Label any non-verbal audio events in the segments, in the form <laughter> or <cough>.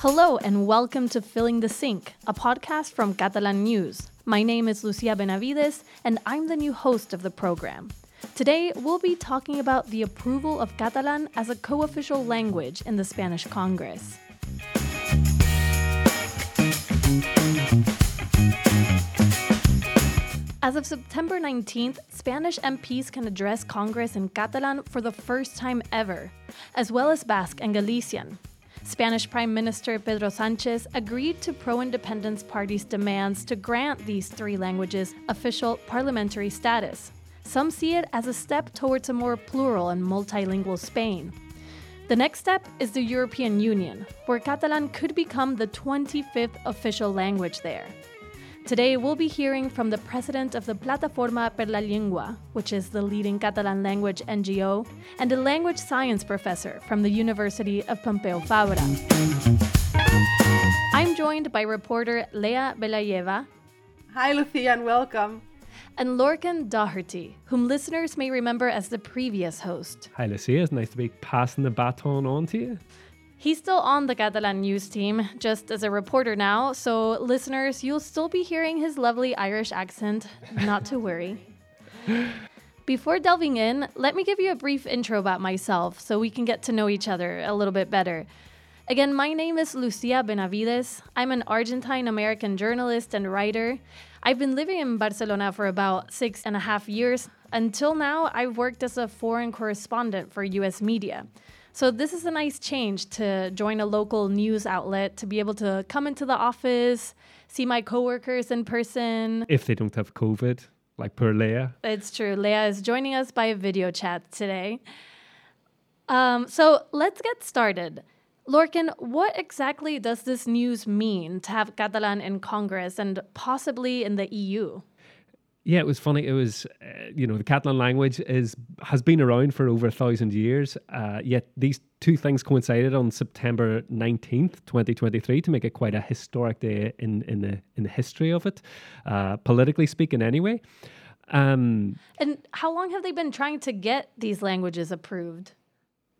Hello and welcome to Filling the Sink, a podcast from Catalan News. My name is Lucia Benavides and I'm the new host of the program. Today, we'll be talking about the approval of Catalan as a co official language in the Spanish Congress. As of September 19th, Spanish MPs can address Congress in Catalan for the first time ever, as well as Basque and Galician. Spanish Prime Minister Pedro Sanchez agreed to pro independence party's demands to grant these three languages official parliamentary status. Some see it as a step towards a more plural and multilingual Spain. The next step is the European Union, where Catalan could become the 25th official language there. Today, we'll be hearing from the president of the Plataforma per la Llengua, which is the leading Catalan language NGO, and a language science professor from the University of Pompeu Fabra. I'm joined by reporter Lea Belayeva. Hi, Lucia, and welcome. And Lorcan Doherty, whom listeners may remember as the previous host. Hi, Lucia. It's nice to be passing the baton on to you. He's still on the Catalan news team, just as a reporter now, so listeners, you'll still be hearing his lovely Irish accent, not to worry. <laughs> Before delving in, let me give you a brief intro about myself so we can get to know each other a little bit better. Again, my name is Lucia Benavides. I'm an Argentine American journalist and writer. I've been living in Barcelona for about six and a half years. Until now, I've worked as a foreign correspondent for US media. So this is a nice change to join a local news outlet, to be able to come into the office, see my coworkers in person. If they don't have COVID, like poor Leah. It's true. Leah is joining us by video chat today. Um, so let's get started. Lorcan, what exactly does this news mean to have Catalan in Congress and possibly in the EU? Yeah, it was funny. It was, uh, you know, the Catalan language is has been around for over a thousand years. Uh, yet these two things coincided on September nineteenth, twenty twenty three, to make it quite a historic day in in the in the history of it, uh, politically speaking. Anyway. Um, and how long have they been trying to get these languages approved?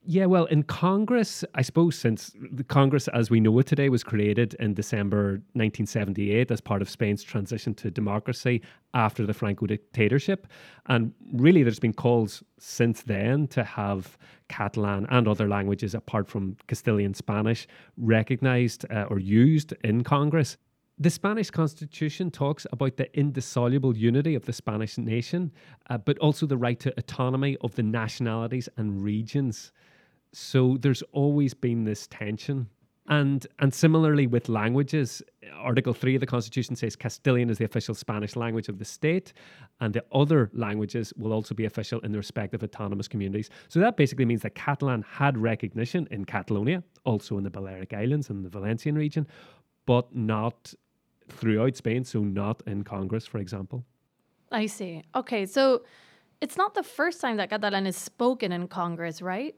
Yeah, well, in Congress, I suppose since the Congress as we know it today was created in December 1978 as part of Spain's transition to democracy after the Franco dictatorship. And really, there's been calls since then to have Catalan and other languages apart from Castilian Spanish recognized uh, or used in Congress. The Spanish constitution talks about the indissoluble unity of the Spanish nation, uh, but also the right to autonomy of the nationalities and regions. So there's always been this tension. And, and similarly with languages, Article 3 of the Constitution says Castilian is the official Spanish language of the state, and the other languages will also be official in the respective autonomous communities. So that basically means that Catalan had recognition in Catalonia, also in the Balearic Islands and the Valencian region, but not throughout Spain, so not in Congress, for example. I see. Okay, so it's not the first time that Catalan is spoken in Congress, right?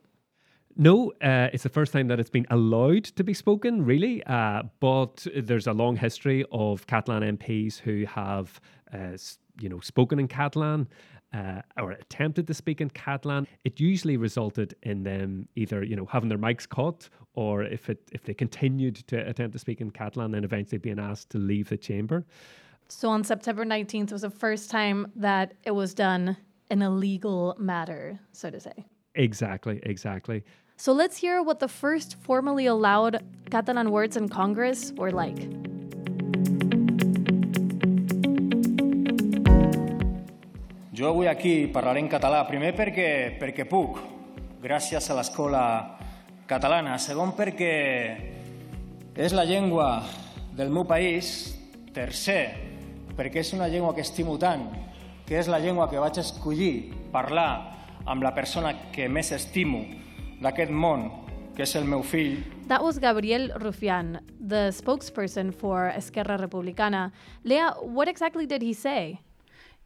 No, uh, it's the first time that it's been allowed to be spoken, really. Uh, but there's a long history of Catalan MPs who have, uh, you know, spoken in Catalan uh, or attempted to speak in Catalan. It usually resulted in them either, you know, having their mics cut, or if it if they continued to attempt to speak in Catalan, then eventually being asked to leave the chamber. So on September 19th was the first time that it was done in a legal matter, so to say. Exactly, exactly. So let's hear what the first formally allowed Catalan words in Congress were like. Jo avui aquí parlaré en català, primer perquè, perquè puc, gràcies a l'escola catalana, segon perquè és la llengua del meu país, tercer perquè és una llengua que estimo tant, que és la llengua que vaig escollir parlar amb la persona que més estimo d'aquest món, que és el meu fill. That was Gabriel Rufián, the spokesperson for Esquerra Republicana. Lea, what exactly did he say?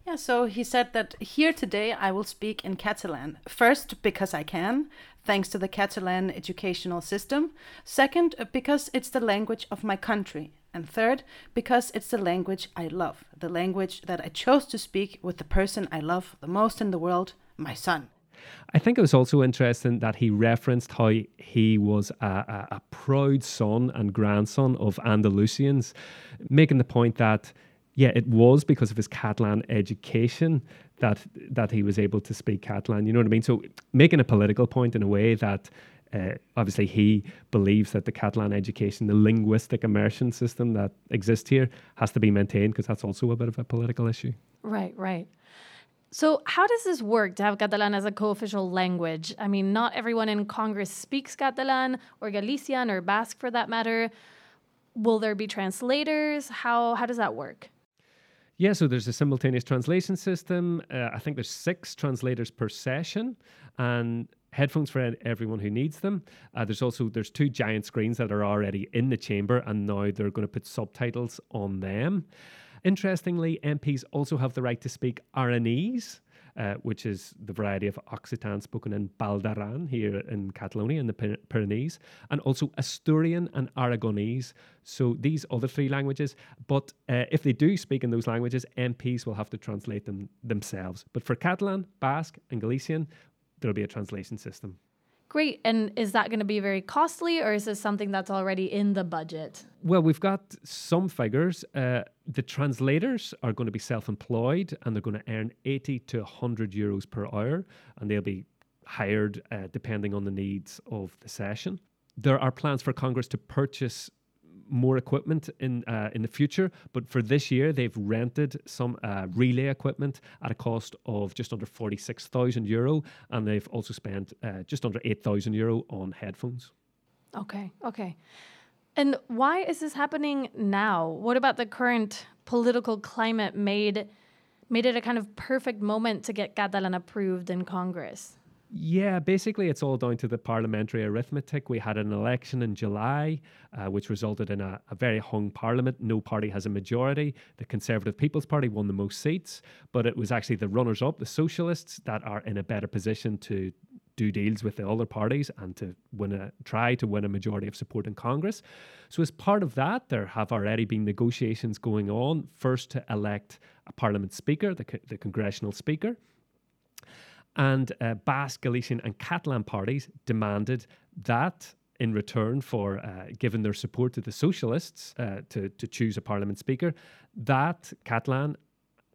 Yeah, so he said that here today I will speak in Catalan. First, because I can, thanks to the Catalan educational system. Second, because it's the language of my country. And third, because it's the language I love, the language that I chose to speak with the person I love the most in the world, my son. I think it was also interesting that he referenced how he was a, a, a proud son and grandson of Andalusians, making the point that yeah, it was because of his Catalan education that that he was able to speak Catalan. You know what I mean? So making a political point in a way that uh, obviously he believes that the Catalan education, the linguistic immersion system that exists here, has to be maintained because that's also a bit of a political issue. Right, right. So, how does this work to have Catalan as a co official language? I mean, not everyone in Congress speaks Catalan or Galician or Basque for that matter. Will there be translators? How, how does that work? Yeah, so there's a simultaneous translation system. Uh, I think there's six translators per session, and headphones for everyone who needs them. Uh, there's also there's two giant screens that are already in the chamber, and now they're going to put subtitles on them. Interestingly, MPs also have the right to speak Aranese, uh, which is the variety of Occitan spoken in Val d'Aran here in Catalonia in the Pyrenees, and also Asturian and Aragonese. So these other three languages. But uh, if they do speak in those languages, MPs will have to translate them themselves. But for Catalan, Basque, and Galician, there'll be a translation system. Great. And is that going to be very costly or is this something that's already in the budget? Well, we've got some figures. Uh, the translators are going to be self employed and they're going to earn 80 to 100 euros per hour and they'll be hired uh, depending on the needs of the session. There are plans for Congress to purchase more equipment in uh, in the future. But for this year, they've rented some uh, relay equipment at a cost of just under forty six thousand euro, and they've also spent uh, just under eight thousand euro on headphones. Okay, okay. And why is this happening now? What about the current political climate made made it a kind of perfect moment to get Catalan approved in Congress? Yeah, basically, it's all down to the parliamentary arithmetic. We had an election in July, uh, which resulted in a, a, very hung parliament. No party has a majority. The Conservative People's Party won the most seats, but it was actually the runners up, the Socialists, that are in a better position to do deals with the other parties and to win a try to win a majority of support in Congress. So as part of that, there have already been negotiations going on. First to elect a Parliament Speaker, the, the Congressional Speaker and uh, Basque, Galician, and Catalan parties demanded that in return for uh, giving their support to the socialists uh, to, to choose a parliament speaker, that Catalan,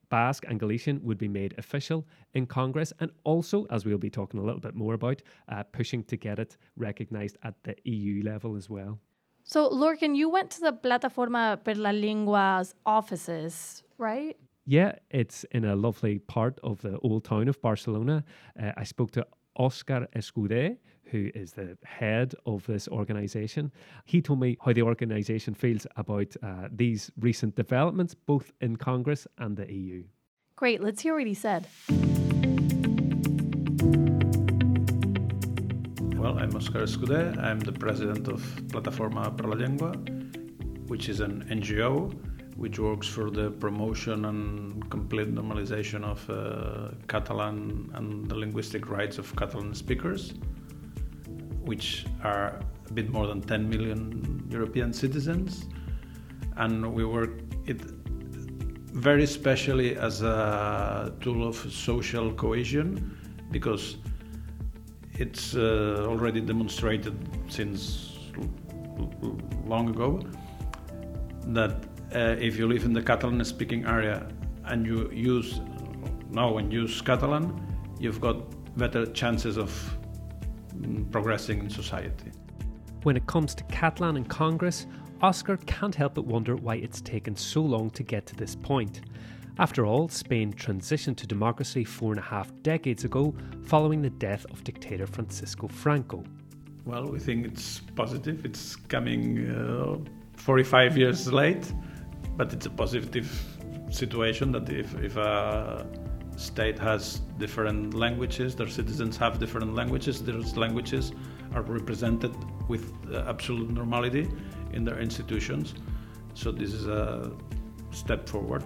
Basque, and Galician would be made official in Congress, and also, as we'll be talking a little bit more about, uh, pushing to get it recognised at the EU level as well. So, Lorcan, you went to the Plataforma per la Llengua's offices, right? Yeah, it's in a lovely part of the old town of Barcelona. Uh, I spoke to Oscar Escuder, who is the head of this organization. He told me how the organization feels about uh, these recent developments, both in Congress and the EU. Great, let's hear what he said. Well, I'm Oscar Escuder. I'm the president of Plataforma per la Llengua, which is an NGO which works for the promotion and complete normalization of uh, Catalan and the linguistic rights of Catalan speakers, which are a bit more than 10 million European citizens. And we work it very specially as a tool of social cohesion because it's uh, already demonstrated since long ago that uh, if you live in the Catalan speaking area and you use know and use Catalan, you've got better chances of mm, progressing in society. When it comes to Catalan and Congress, Oscar can't help but wonder why it's taken so long to get to this point. After all, Spain transitioned to democracy four and a half decades ago following the death of dictator Francisco Franco. Well, we think it's positive. It's coming uh, 45 years late but it's a positive situation that if, if a state has different languages, their citizens have different languages, those languages are represented with absolute normality in their institutions. So this is a step forward.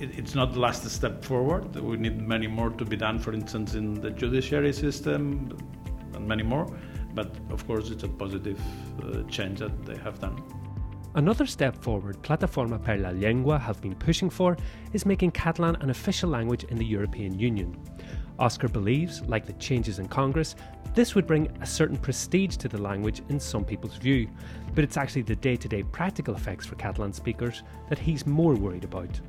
It, it's not the last step forward. We need many more to be done, for instance, in the judiciary system and many more. But of course, it's a positive uh, change that they have done. Another step forward Plataforma per la Llengua have been pushing for is making Catalan an official language in the European Union. Oscar believes, like the changes in Congress, this would bring a certain prestige to the language in some people's view, but it's actually the day to day practical effects for Catalan speakers that he's more worried about.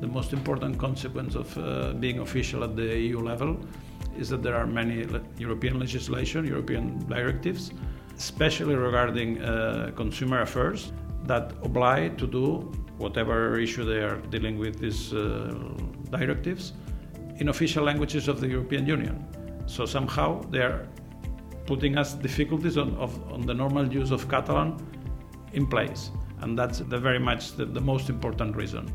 The most important consequence of uh, being official at the EU level is that there are many European legislation, European directives, especially regarding uh, consumer affairs, that oblige to do whatever issue they are dealing with these uh, directives in official languages of the European Union. So somehow they are putting us difficulties on, of, on the normal use of Catalan in place. And that's the very much the, the most important reason.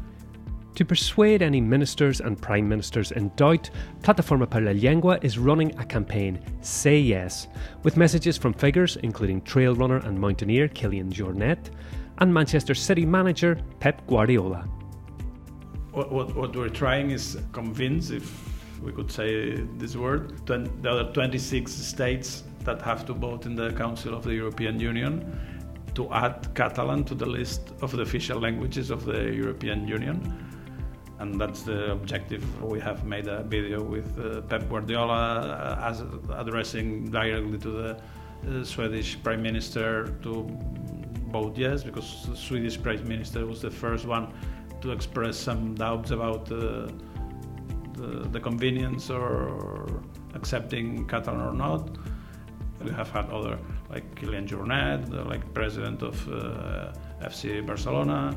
To persuade any ministers and prime ministers in doubt, Plataforma per la Llengua is running a campaign, Say Yes, with messages from figures including trail runner and mountaineer Kilian Jornet and Manchester City manager Pep Guardiola. What, what, what we're trying is convince, if we could say this word, the other 26 states that have to vote in the Council of the European Union to add Catalan to the list of the official languages of the European Union. And that's the objective. We have made a video with uh, Pep Guardiola uh, as addressing directly to the uh, Swedish Prime Minister to vote yes, because the Swedish Prime Minister was the first one to express some doubts about uh, the, the convenience or accepting Catalan or not. We have had other like Kilian Jornet, like president of uh, FC Barcelona,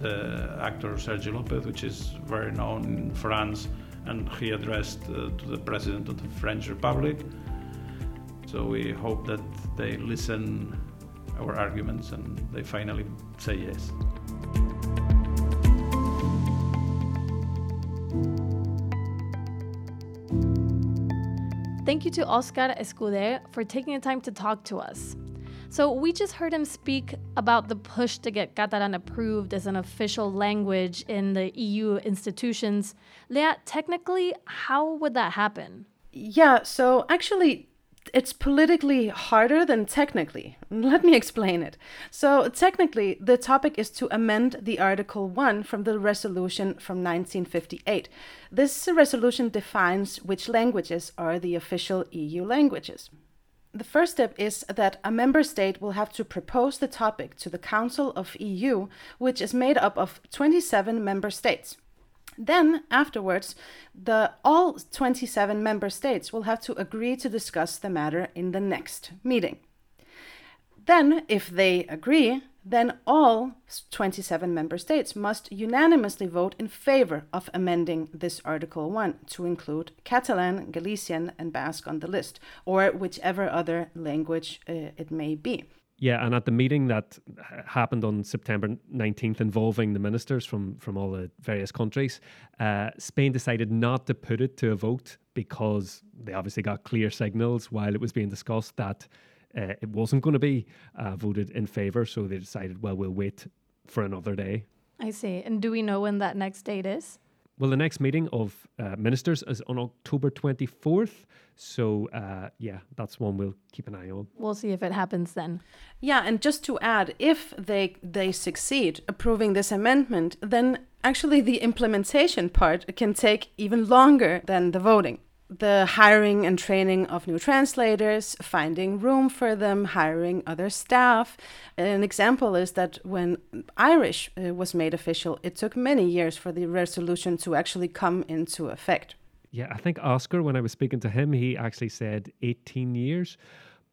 the actor Sergi Lopez, which is very known in France, and he addressed uh, to the president of the French Republic. So we hope that they listen our arguments and they finally say yes. Thank you to Oscar Escuder for taking the time to talk to us. So, we just heard him speak about the push to get Catalan approved as an official language in the EU institutions. Lea, technically, how would that happen? Yeah, so actually, it's politically harder than technically. Let me explain it. So, technically, the topic is to amend the Article 1 from the resolution from 1958. This resolution defines which languages are the official EU languages. The first step is that a member state will have to propose the topic to the Council of EU, which is made up of 27 member states. Then, afterwards, the all 27 member states will have to agree to discuss the matter in the next meeting. Then, if they agree, then all 27 member states must unanimously vote in favor of amending this Article 1 to include Catalan, Galician, and Basque on the list, or whichever other language uh, it may be. Yeah, and at the meeting that happened on September 19th involving the ministers from, from all the various countries, uh, Spain decided not to put it to a vote because they obviously got clear signals while it was being discussed that uh, it wasn't going to be uh, voted in favour. So they decided, well, we'll wait for another day. I see. And do we know when that next date is? Well, the next meeting of uh, ministers is on October 24th. So, uh, yeah, that's one we'll keep an eye on. We'll see if it happens then. Yeah, and just to add, if they they succeed approving this amendment, then actually the implementation part can take even longer than the voting the hiring and training of new translators, finding room for them, hiring other staff. An example is that when Irish uh, was made official, it took many years for the resolution to actually come into effect. Yeah, I think Oscar, when I was speaking to him, he actually said 18 years.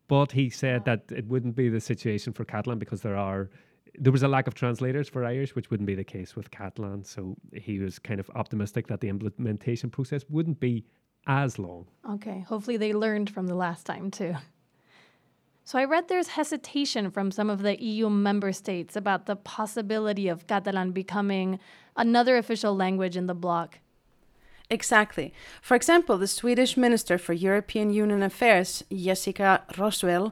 But he said that it wouldn't be the situation for Catalan because there are there was a lack of translators for Irish, which wouldn't be the case with Catalan. So he was kind of optimistic that the implementation process wouldn't be as long. Okay, hopefully they learned from the last time too. So I read there's hesitation from some of the EU member states about the possibility of Catalan becoming another official language in the bloc. Exactly. For example, the Swedish Minister for European Union Affairs, Jessica Roswall,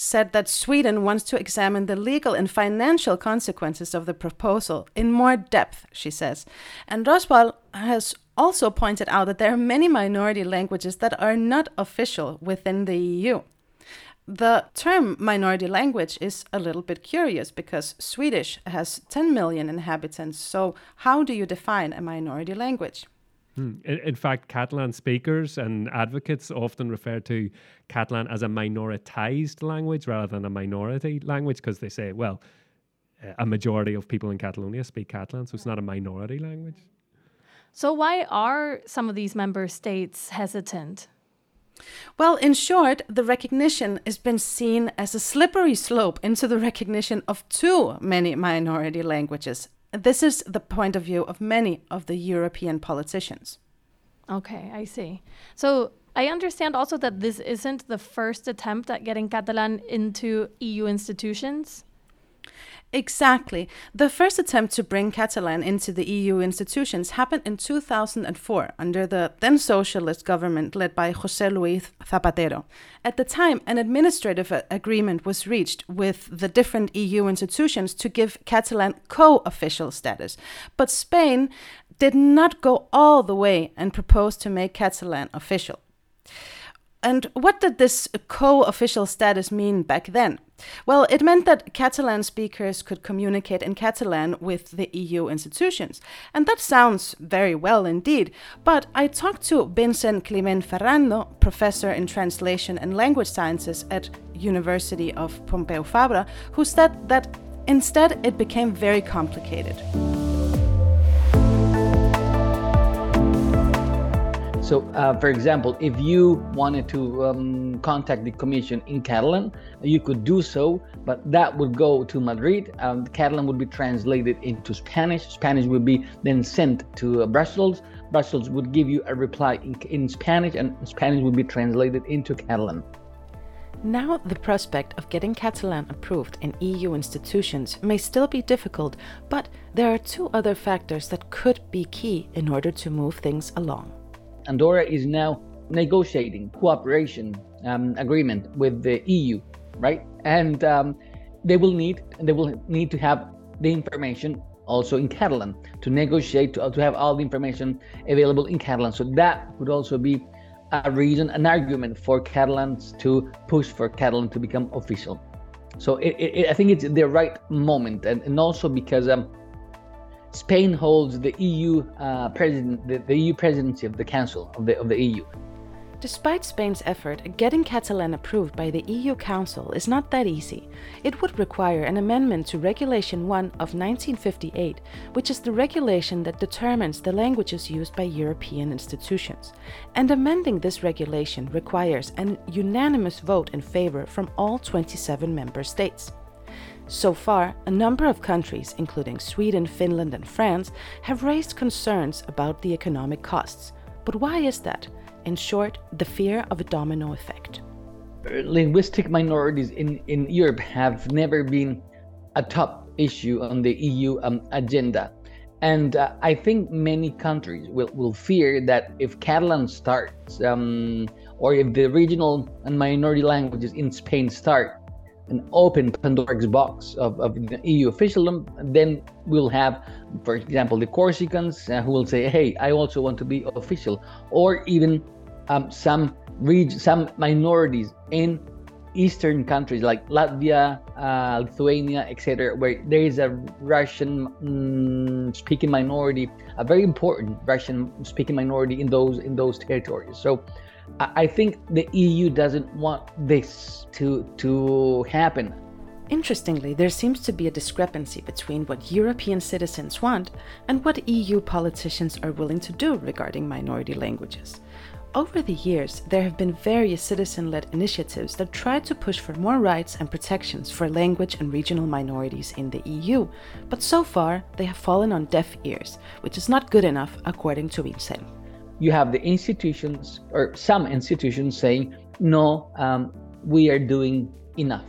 said that Sweden wants to examine the legal and financial consequences of the proposal in more depth, she says. And Roswall has also pointed out that there are many minority languages that are not official within the EU. The term minority language is a little bit curious because Swedish has 10 million inhabitants. So, how do you define a minority language? Hmm. In, in, fact, Catalan speakers and advocates often refer to Catalan as a minoritized language rather than a minority language because they say, well, a majority of people in Catalonia speak Catalan, so it's not a minority language. So, why are some of these member states hesitant? Well, in short, the recognition has been seen as a slippery slope into the recognition of too many minority languages. This is the point of view of many of the European politicians. Okay, I see. So I understand also that this isn't the first attempt at getting Catalan into EU institutions. Exactly. The first attempt to bring Catalan into the EU institutions happened in 2004 under the then socialist government led by José Luis Zapatero. At the time, an administrative agreement was reached with the different EU institutions to give Catalan co official status. But Spain did not go all the way and proposed to make Catalan official. And what did this co official status mean back then? Well, it meant that Catalan speakers could communicate in Catalan with the EU institutions. And that sounds very well indeed. But I talked to Vincent Climent Ferrando, professor in translation and language sciences at University of Pompeu Fabra, who said that instead it became very complicated. So, uh, for example, if you wanted to um, contact the Commission in Catalan, you could do so, but that would go to Madrid. Catalan would be translated into Spanish. Spanish would be then sent to uh, Brussels. Brussels would give you a reply in, in Spanish, and Spanish would be translated into Catalan. Now, the prospect of getting Catalan approved in EU institutions may still be difficult, but there are two other factors that could be key in order to move things along. Andorra is now negotiating cooperation um, agreement with the EU, right? And um, they will need they will need to have the information also in Catalan to negotiate to, to have all the information available in Catalan. So that would also be a reason, an argument for Catalans to push for Catalan to become official. So it, it, I think it's the right moment, and, and also because um, Spain holds the EU uh, president, the, the, EU presidency of the Council of the of the EU. Despite Spain's effort, getting Catalan approved by the EU Council is not that easy. It would require an amendment to Regulation 1 of 1958, which is the regulation that determines the languages used by European institutions. And amending this regulation requires an unanimous vote in favor from all 27 member states. So far, a number of countries, including Sweden, Finland, and France, have raised concerns about the economic costs. But why is that? In short, the fear of a domino effect. Linguistic minorities in, in Europe have never been a top issue on the EU um, agenda. And uh, I think many countries will, will fear that if Catalan starts, um, or if the regional and minority languages in Spain start, an open Pandora's box of, of EU officialdom, then we'll have, for example, the Corsicans uh, who will say, "Hey, I also want to be official," or even um, some reg- some minorities in eastern countries like Latvia, uh, Lithuania, etc., where there is a Russian mm, speaking minority, a very important Russian speaking minority in those in those territories. So I think the EU doesn't want this to to happen. Interestingly, there seems to be a discrepancy between what European citizens want and what EU politicians are willing to do regarding minority languages. Over the years, there have been various citizen led initiatives that try to push for more rights and protections for language and regional minorities in the EU, but so far they have fallen on deaf ears, which is not good enough, according to Vincent you have the institutions or some institutions saying, no, um, we are doing enough.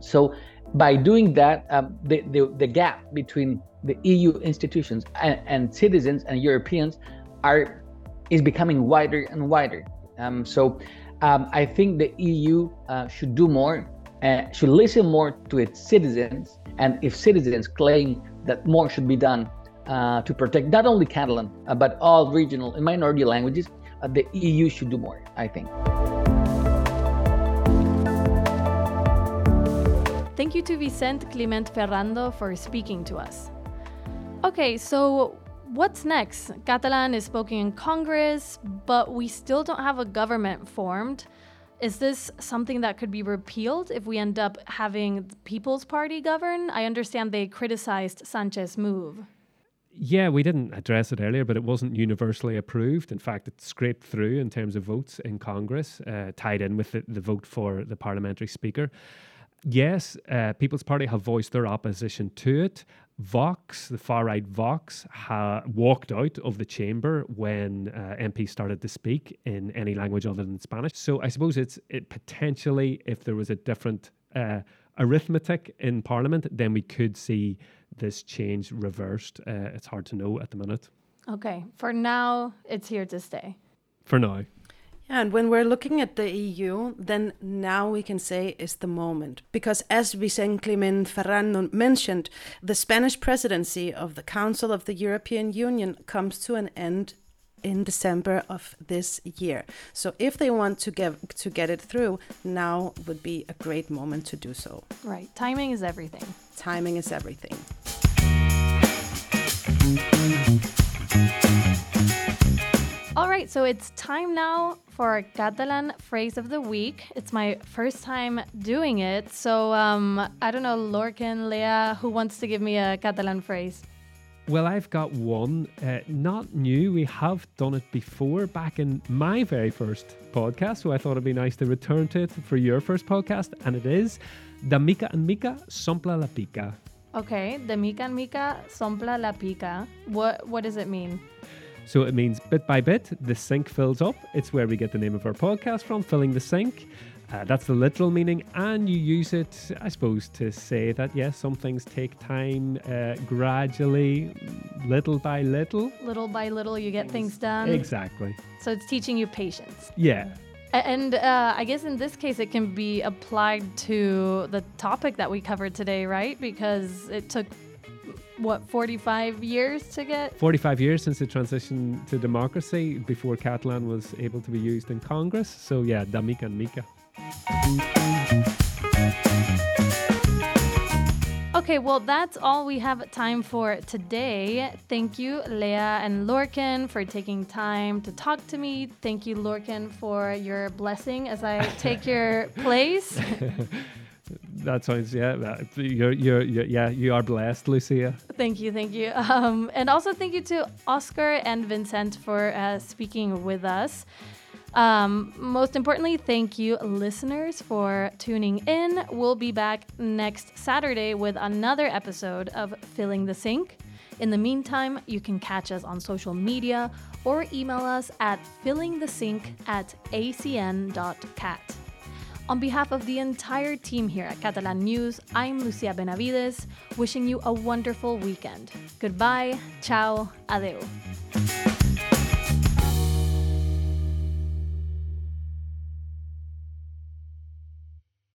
So by doing that, um, the, the, the, gap between the EU institutions and, and, citizens and Europeans are is becoming wider and wider. Um, so um, I think the EU uh, should do more, uh, should listen more to its citizens, and if citizens claim that more should be done uh, to protect not only Catalan, uh, but all regional and minority languages, uh, the EU should do more, I think. thank you to Vicente Climent Ferrando for speaking to us. Okay, so what's next? Catalan is spoken in Congress, but we still don't have a government formed. Is this something that could be repealed if we end up having the People's Party govern? I understand they criticized Sanchez's move. Yeah, we didn't address it earlier, but it wasn't universally approved. In fact, it scraped through in terms of votes in Congress, uh, tied in with the, the, vote for the parliamentary speaker. Yes, uh, People's Party have voiced their opposition to it. Vox, the far right Vox, ha- walked out of the chamber when uh, MPs started to speak in any language other than Spanish. So I suppose it's it potentially, if there was a different uh, arithmetic in Parliament, then we could see this change reversed. Uh, it's hard to know at the minute. Okay, for now, it's here to stay. For now. And when we're looking at the EU, then now we can say is the moment. Because as Vicente Climent Ferrando mentioned, the Spanish presidency of the Council of the European Union comes to an end in December of this year. So if they want to get to get it through, now would be a great moment to do so. Right. Timing is everything. Timing is everything. All right, so it's time now for Catalan phrase of the week. It's my first time doing it, so um, I don't know, Lorcan, Leah, who wants to give me a Catalan phrase? Well, I've got one, uh, not new. We have done it before back in my very first podcast, so I thought it'd be nice to return to it for your first podcast, and it is Da mica en mica sompla la pica. Okay, the mica en mica sompla la pica. What what does it mean? So it means bit by bit, the sink fills up. It's where we get the name of our podcast from, filling the sink. Uh, that's the literal meaning, and you use it, I suppose, to say that yes, some things take time, uh, gradually, little by little. Little by little, you get things done. Exactly. So it's teaching you patience. Yeah. And uh, I guess in this case, it can be applied to the topic that we covered today, right? Because it took what 45 years to get? 45 years since the transition to democracy before catalan was able to be used in congress. So yeah da mica and mica Okay, well, that's all we have time for today. Thank you, Lea and Lorcan, for taking time to talk to me. Thank you, Lorcan, for your blessing as I <laughs> take your place. <laughs> that sounds yeah. You're, you're, you're yeah. You are blessed, Lucia. Thank you, thank you, um, and also thank you to Oscar and Vincent for uh, speaking with us. Um, most importantly, thank you, listeners, for tuning in. We'll be back next Saturday with another episode of Filling the Sink. In the meantime, you can catch us on social media or email us at fillingthesink at acn.cat. On behalf of the entire team here at Catalan News, I'm Lucia Benavides, wishing you a wonderful weekend. Goodbye, ciao, adeu.